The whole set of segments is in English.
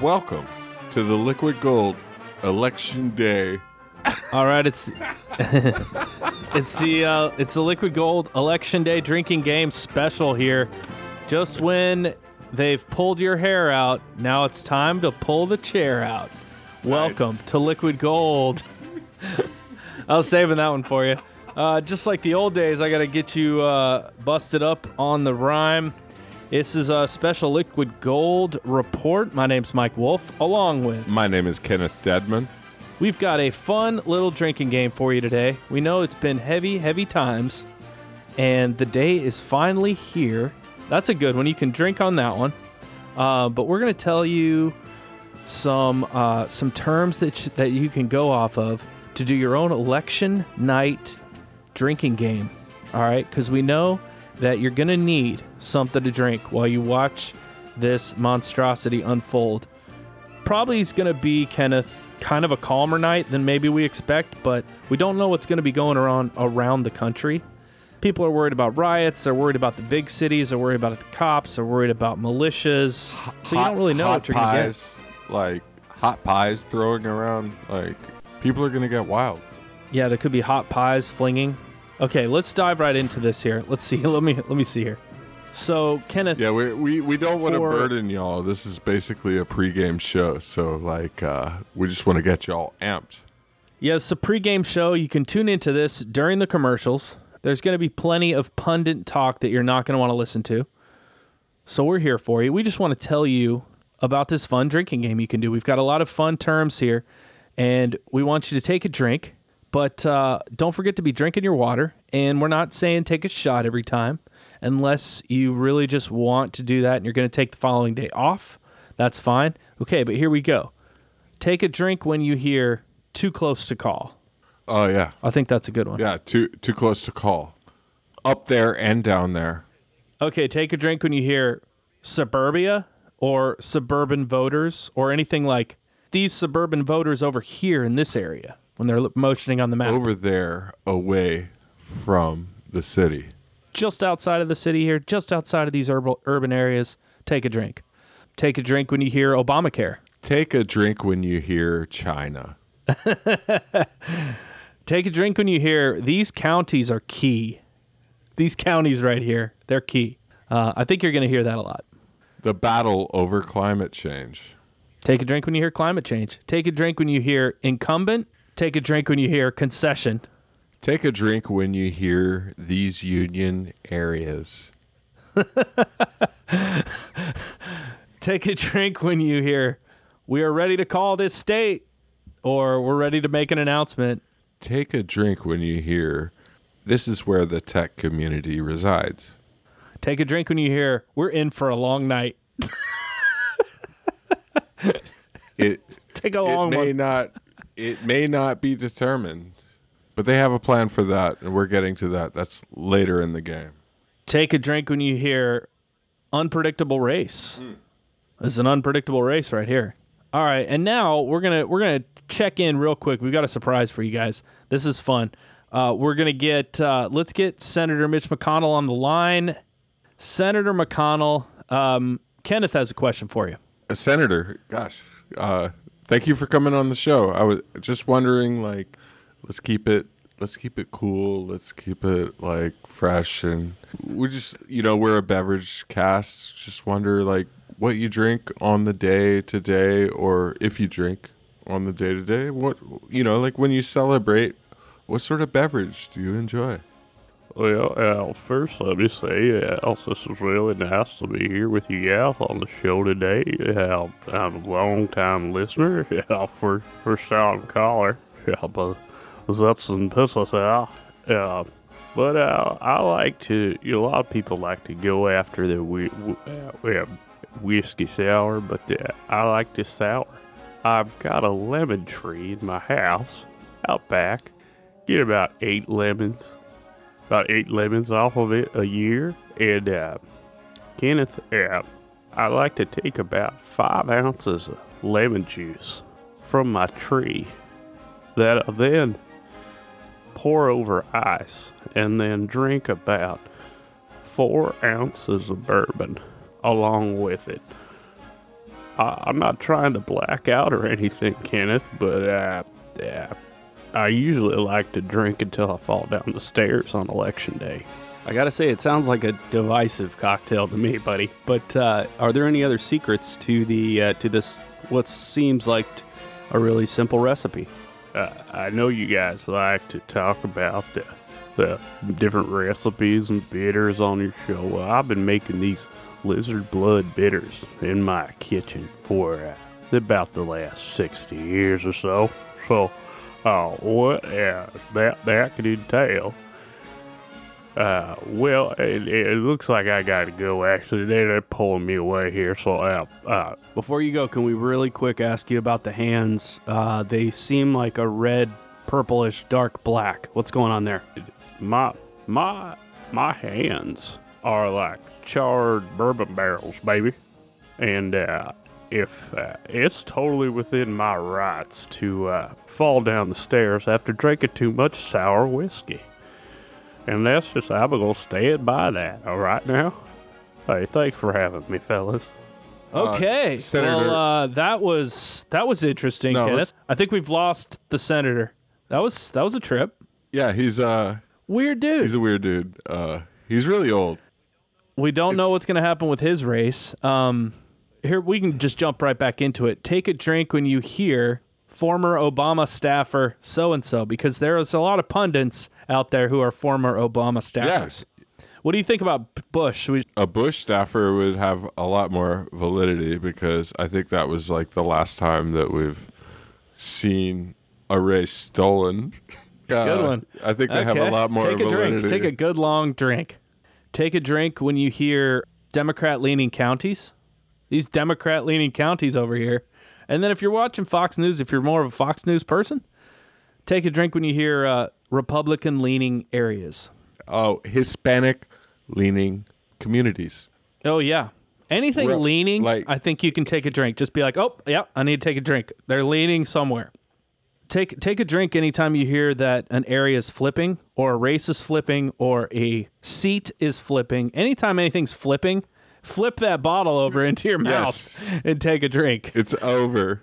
Welcome to the Liquid Gold Election Day. All right, it's it's the uh, it's the Liquid Gold Election Day drinking game special here. Just when they've pulled your hair out, now it's time to pull the chair out. Welcome to Liquid Gold. I was saving that one for you. Uh, just like the old days, I got to get you uh, busted up on the rhyme. This is a special Liquid Gold report. My name's Mike Wolf, along with My name is Kenneth Deadman. We've got a fun little drinking game for you today. We know it's been heavy, heavy times, and the day is finally here. That's a good one. You can drink on that one. Uh, but we're going to tell you some uh, some terms that sh- that you can go off of to do your own election night drinking game. All right, because we know that you're going to need something to drink while you watch this monstrosity unfold probably is going to be Kenneth kind of a calmer night than maybe we expect, but we don't know what's going to be going around around the country. People are worried about riots. They're worried about the big cities. They're worried about the cops. They're worried about militias. So you Hot- don't really know what you're going to get. pies, Like hot pies throwing around. Like people are gonna get wild. Yeah, there could be hot pies flinging. Okay, let's dive right into this here. Let's see. Let me let me see here. So Kenneth, Yeah, we we, we don't want to burden y'all. This is basically a pregame show, so like uh, we just want to get y'all amped. Yeah, it's a pregame show. You can tune into this during the commercials. There's going to be plenty of pundit talk that you're not going to want to listen to. So we're here for you. We just want to tell you about this fun drinking game you can do. We've got a lot of fun terms here, and we want you to take a drink, but uh, don't forget to be drinking your water. And we're not saying take a shot every time, unless you really just want to do that and you're going to take the following day off. That's fine. Okay, but here we go. Take a drink when you hear too close to call. Oh yeah, I think that's a good one. yeah. Too too close to call. Up there and down there. Okay, take a drink when you hear suburbia or suburban voters or anything like these suburban voters over here in this area when they're motioning on the map. Over there, away from the city. Just outside of the city here, just outside of these urban urban areas, take a drink. Take a drink when you hear Obamacare. Take a drink when you hear China. Take a drink when you hear these counties are key. These counties right here, they're key. Uh, I think you're going to hear that a lot. The battle over climate change. Take a drink when you hear climate change. Take a drink when you hear incumbent. Take a drink when you hear concession. Take a drink when you hear these union areas. Take a drink when you hear we are ready to call this state or we're ready to make an announcement. Take a drink when you hear this is where the tech community resides. Take a drink when you hear we're in for a long night. It Take a it long may one. not it may not be determined, but they have a plan for that, and we're getting to that. That's later in the game. Take a drink when you hear unpredictable race. This is an unpredictable race right here. All right, and now we're gonna we're gonna check in real quick. We've got a surprise for you guys. This is fun. Uh, we're gonna get uh, let's get Senator Mitch McConnell on the line. Senator McConnell, um, Kenneth has a question for you. A senator, gosh, uh, thank you for coming on the show. I was just wondering, like, let's keep it, let's keep it cool, let's keep it like fresh, and we just, you know, we're a beverage cast. Just wonder, like, what you drink on the day to day, or if you drink on the day to day. What, you know, like when you celebrate, what sort of beverage do you enjoy? Well, uh, first let me say, uh, this is really nice to be here with you guys on the show today. Uh, I'm a long time listener, uh, first, first time caller, uh, but that's and out. Uh, but uh, I like to, you know, a lot of people like to go after the whi- uh, whiskey sour, but uh, I like this sour. I've got a lemon tree in my house out back. Get about eight lemons about eight lemons off of it a year. And uh, Kenneth, uh, I like to take about five ounces of lemon juice from my tree that I then pour over ice and then drink about four ounces of bourbon along with it. I, I'm not trying to black out or anything, Kenneth, but uh, yeah, I usually like to drink until I fall down the stairs on election day. I gotta say, it sounds like a divisive cocktail to me, buddy. But uh, are there any other secrets to the uh, to this? What seems like a really simple recipe? Uh, I know you guys like to talk about the, the different recipes and bitters on your show. Well, I've been making these lizard blood bitters in my kitchen for uh, about the last 60 years or so. So, uh, what uh, that, that could entail uh, well, it, it looks like I gotta go. Actually, they, they're pulling me away here. So, uh, uh, Before you go, can we really quick ask you about the hands? Uh, they seem like a red, purplish, dark black. What's going on there? my my my hands are like charred bourbon barrels, baby. And uh, if uh, it's totally within my rights to uh, fall down the stairs after drinking too much sour whiskey. And that's just, I'm going to stand by that, all right now? Hey, thanks for having me, fellas. Okay. Senator- well, uh, that was that was interesting, No, Kenneth. I think we've lost the senator. That was that was a trip. Yeah, he's uh Weird dude. he's a weird dude. Uh he's really old. we don't know what's going to happen with his race. Um, here we can just jump right back into it. Take a drink when you hear former Obama staffer so and so, because there is a lot of pundits out there who are former Obama staffers. What do you think about Bush? We, A Bush staffer would have a lot more validity because I think that was like the last time that we've seen a race stolen. Uh, Good one. I think they have a lot more Take a validity. drink. Take a good long drink. Take a drink when you hear Democrat leaning counties. These Democrat leaning counties over here. And then if you're watching Fox News, if you're more of a Fox News person, take a drink when you hear uh, Republican leaning areas. oh, Hispanic leaning communities. Oh yeah. Anything leaning, like- I think you can take a drink. Just be like, "Oh, yeah, I need to take a drink." They're leaning somewhere. Take take a drink anytime you hear that an area is flipping or a race is flipping or a seat is flipping. Anytime anything's flipping, flip that bottle over into your mouth Yes. and take a drink. It's over.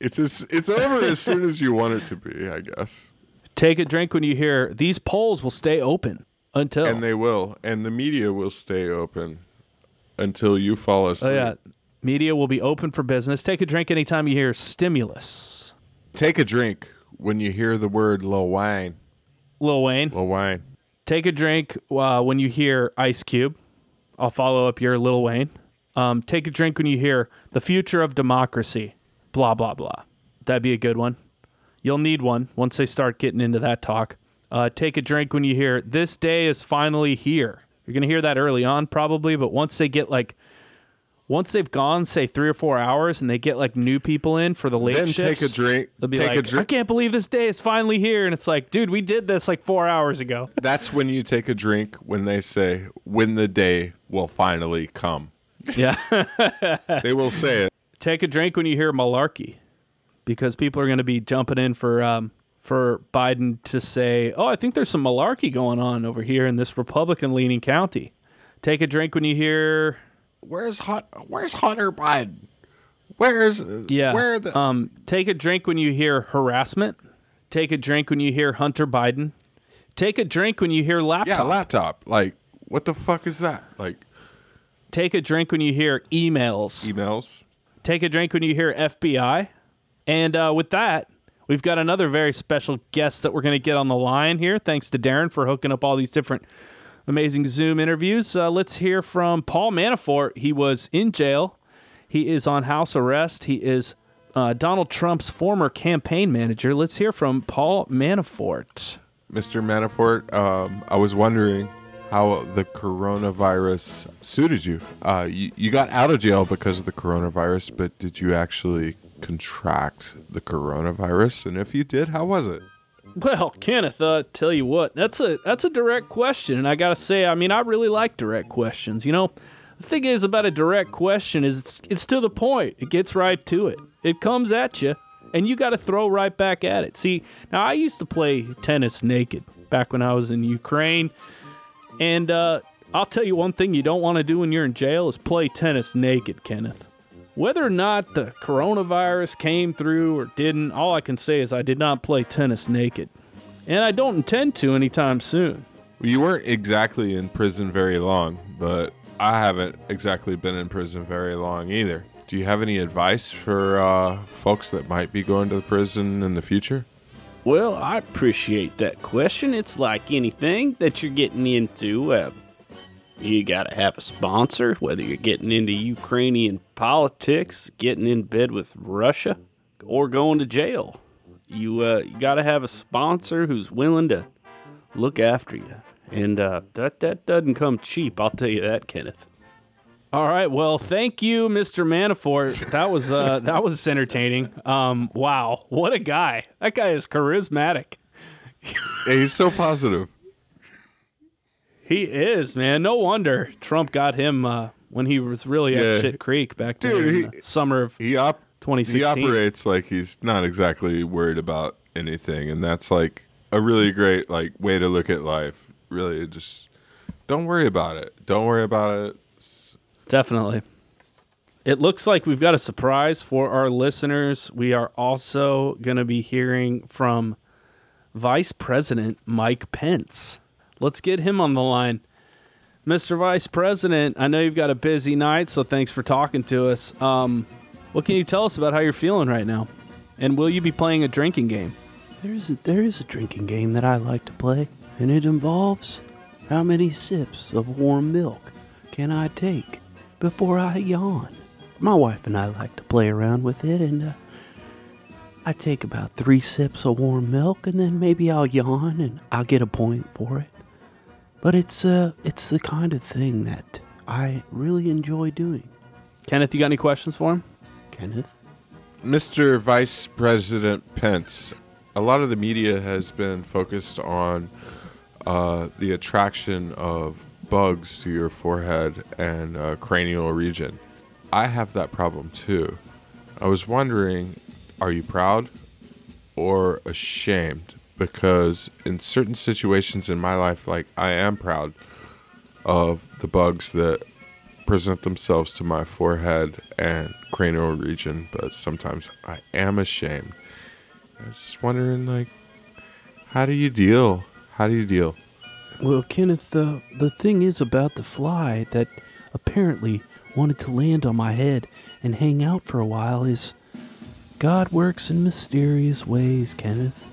It's as, it's over as soon as you want it to be, I guess. Take a drink when you hear these polls will stay open until And they will, and the media will stay open until you fall asleep. Oh yeah. Media will be open for business. Take a drink anytime you hear stimulus. Take a drink when you hear the word Lil Wayne. Lil Wayne. Lil Wayne. Take a drink uh, when you hear Ice Cube. I'll follow up your Lil Wayne. Um, take a drink when you hear the future of democracy. Blah blah blah. That'd be a good one. You'll need one once they start getting into that talk. Uh, take a drink when you hear this day is finally here. You're gonna hear that early on probably, but once they get like, once they've gone say three or four hours and they get like new people in for the late Then shifts, take a drink. They'll be take like, I can't believe this day is finally here, and it's like, dude, we did this like four hours ago. That's when you take a drink when they say, when the day will finally come. yeah. They will say it. take a drink when you hear malarkey, because people are going to be jumping in for um, for Biden to say, "Oh, I think there's some malarkey going on over here in this Republican-leaning county." Take a drink when you hear, Where's Hot? Where's Hunter Biden? Where's yeah, Where the? um, take a drink when you hear harassment. Take a drink when you hear Hunter Biden. Take a drink when you hear laptop. yeah, laptop. Like, what the fuck is that? Like Take a drink when you hear emails. emails. take a drink when you hear FBI. And uh, with that, we've got another very special guest that we're going to get on the line here. Thanks to Darren for hooking up all these different amazing Zoom interviews. Uh, let's hear from Paul Manafort. He was in jail, he is on house arrest, he is. Uh, Donald Trump's former campaign manager. Let's hear from Paul Manafort. Mr. Manafort, um, I was wondering how the coronavirus suited you. Uh, you. You got out of jail because of the coronavirus, but did you actually contract the coronavirus? And if you did, how was it? Well, Kenneth, uh, tell you what, that's a that's a direct question, and I gotta say, I mean, I really like direct questions. You know, the thing is about a direct question is it's it's to the point. It gets right to it. It comes at you, and you got to throw right back at it. See, now I used to play tennis naked back when I was in Ukraine, and uh, I'll tell you one thing you don't want to do when you're in jail is play tennis naked, Kenneth. Whether or not the coronavirus came through or didn't, all I can say is I did not play tennis naked. And I don't intend to anytime soon. You weren't exactly in prison very long, but I haven't exactly been in prison very long either. Do you have any advice for uh, folks that might be going to the prison in the future? Well, I appreciate that question. It's like anything that you're getting into. Uh, you got to have a sponsor, whether you're getting into Ukrainian politics, getting in bed with Russia, or going to jail. You, uh, you got to have a sponsor who's willing to look after you. And uh, that, that doesn't come cheap, I'll tell you that, Kenneth. All right. Well, thank you, Mr. Manafort. That was uh, that was entertaining. Um, wow, what a guy! That guy is charismatic. Yeah, he's so positive. He is, man. No wonder Trump got him uh, when he was really at Shit Creek back Dude, there in he- the summer of He op- 2016. he operates like he's not exactly worried about anything, and that's like a really great like way to look at life. Really, just don't worry about it. Don't worry about it. S- Definitely. It looks like we've got a surprise for our listeners. We are also going to be hearing from Vice President Mike Pence. Let's get him on the line. Mr. Vice President, I know you've got a busy night, so thanks for talking to us. Um, what can you tell us about how you're feeling right now? And will you be playing a drinking game? There's a, there is a drinking game that I like to play, and it involves how many sips of warm milk can I take before I yawn. My wife and I like to play around with it, and uh, I take about three sips of warm milk, and then maybe I'll yawn, and I'll get a point for it. But it's uh, it's the kind of thing that I really enjoy doing. Kenneth, you got any questions for him? Kenneth, Mr. Vice President Pence, a lot of the media has been focused on uh, the attraction of bugs to your forehead and uh, cranial region. I have that problem too. I was wondering, are you proud or ashamed? Because in certain situations in my life, like I am proud of the bugs that present themselves to my forehead and cranial region, but sometimes I am ashamed. I was just wondering, like, how do you deal? How do you deal? Well, Kenneth, uh, the thing is about the fly that apparently wanted to land on my head and hang out for a while is God works in mysterious ways, Kenneth.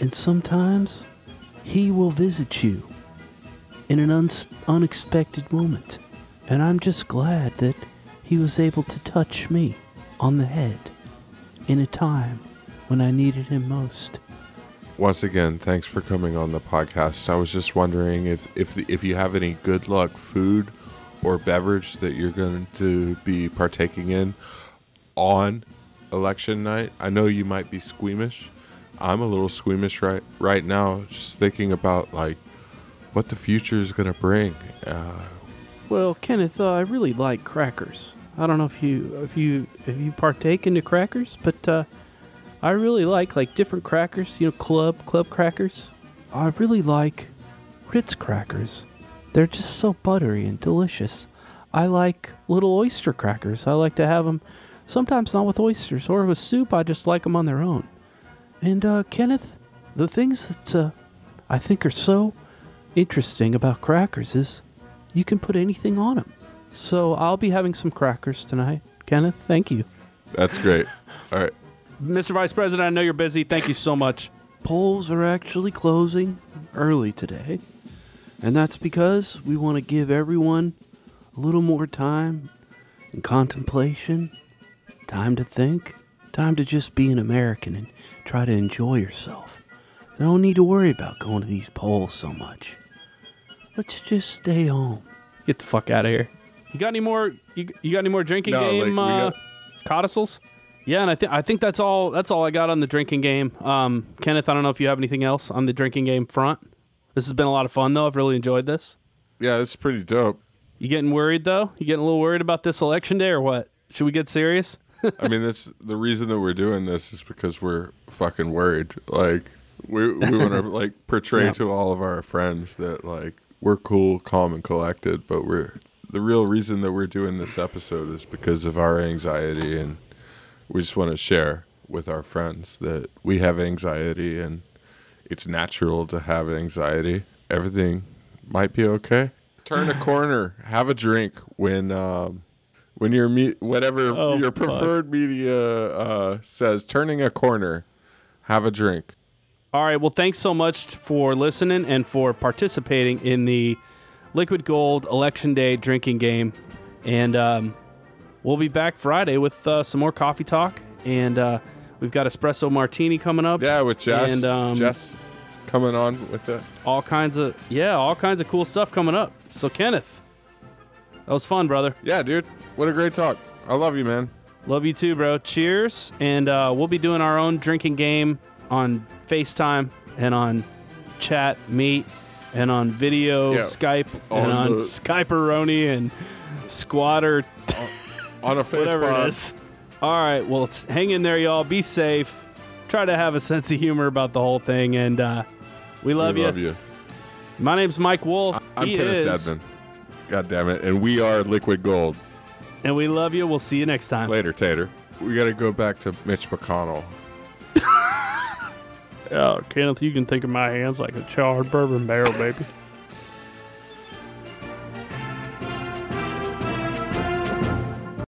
And sometimes He will visit you in an uns- unexpected moment. And I'm just glad that He was able to touch me on the head in a time when I needed Him most. Once again, thanks for coming on the podcast. I was just wondering if if the, if you have any good luck food or beverage that you're going to be partaking in on election night. I know you might be squeamish. I'm a little squeamish right right now, just thinking about like what the future is to bring. Uh, Well, Kenneth, uh, I really like crackers. I don't know if you if you if you partake into crackers, but uh, I really like like different crackers. You know, club club crackers. I really like Ritz crackers. They're just so buttery and delicious. I like little oyster crackers. I like to have them sometimes not with oysters or with soup. I just like them on their own. And uh, Kenneth, the things that uh, I think are so interesting about crackers is you can put anything on them. So I'll be having some crackers tonight. Kenneth, thank you. that's great. All right. Mr. Vice President, I know you're busy. Thank you so much. Polls are actually closing early today. And that's because we want to give everyone a little more time and contemplation, time to think, time to just be an American and try to enjoy yourself. You don't need to worry about going to these polls so much. Let's just stay home. Get the fuck out of here. You got any more? You, you got any more drinking No, like, game we uh, got- codicils? Yeah, and I think I think that's all. That's all I got on the drinking game. Um, Kenneth, I don't know if you have anything else on the drinking game front. This has been a lot of fun, though. I've really enjoyed this. Yeah, this is pretty dope. You getting worried though? You getting a little worried about this election day or what? Should we get serious? I mean, this the reason that we're doing this is because we're fucking worried. Like we we want to like portray Yeah. to all of our friends that like we're cool, calm, and collected, but we're the real reason that we're doing this episode is because of our anxiety, and we just want to share with our friends that we have anxiety, and it's natural to have anxiety. Everything might be okay. Turn a corner, have a drink when um, when your me- whatever Oh, your fuck. preferred media uh, says. Turning a corner, have a drink. All right. Well, thanks so much for listening and for participating in the Liquid Gold Election Day drinking game. And um, we'll be back Friday with uh, some more coffee talk. And uh, we've got espresso martini coming up. Yeah, with Jess. And, um, Jess coming on with it. All kinds of yeah, all kinds of cool stuff coming up. So Kenneth, that was fun, brother. Yeah, dude. What a great talk. I love you, man. Love you too, bro. Cheers. And uh, we'll be doing our own drinking game on FaceTime and on chat, meet, and on video, Yeah. Skype, On and on the- Skyperoni and Squatter, On a face whatever it is. All right. Well, hang in there, y'all. Be safe. Try to have a sense of humor about the whole thing. And uh, we love, we you. love you. My name's Mike Wolf. I'm he Kenneth is. Dedman. God damn it. And we are Liquid Gold. And we love you. We'll see you next time. Later, Tater. We got to go back to Mitch McConnell. oh, Kenneth, you can think of my hands like a charred bourbon barrel, baby.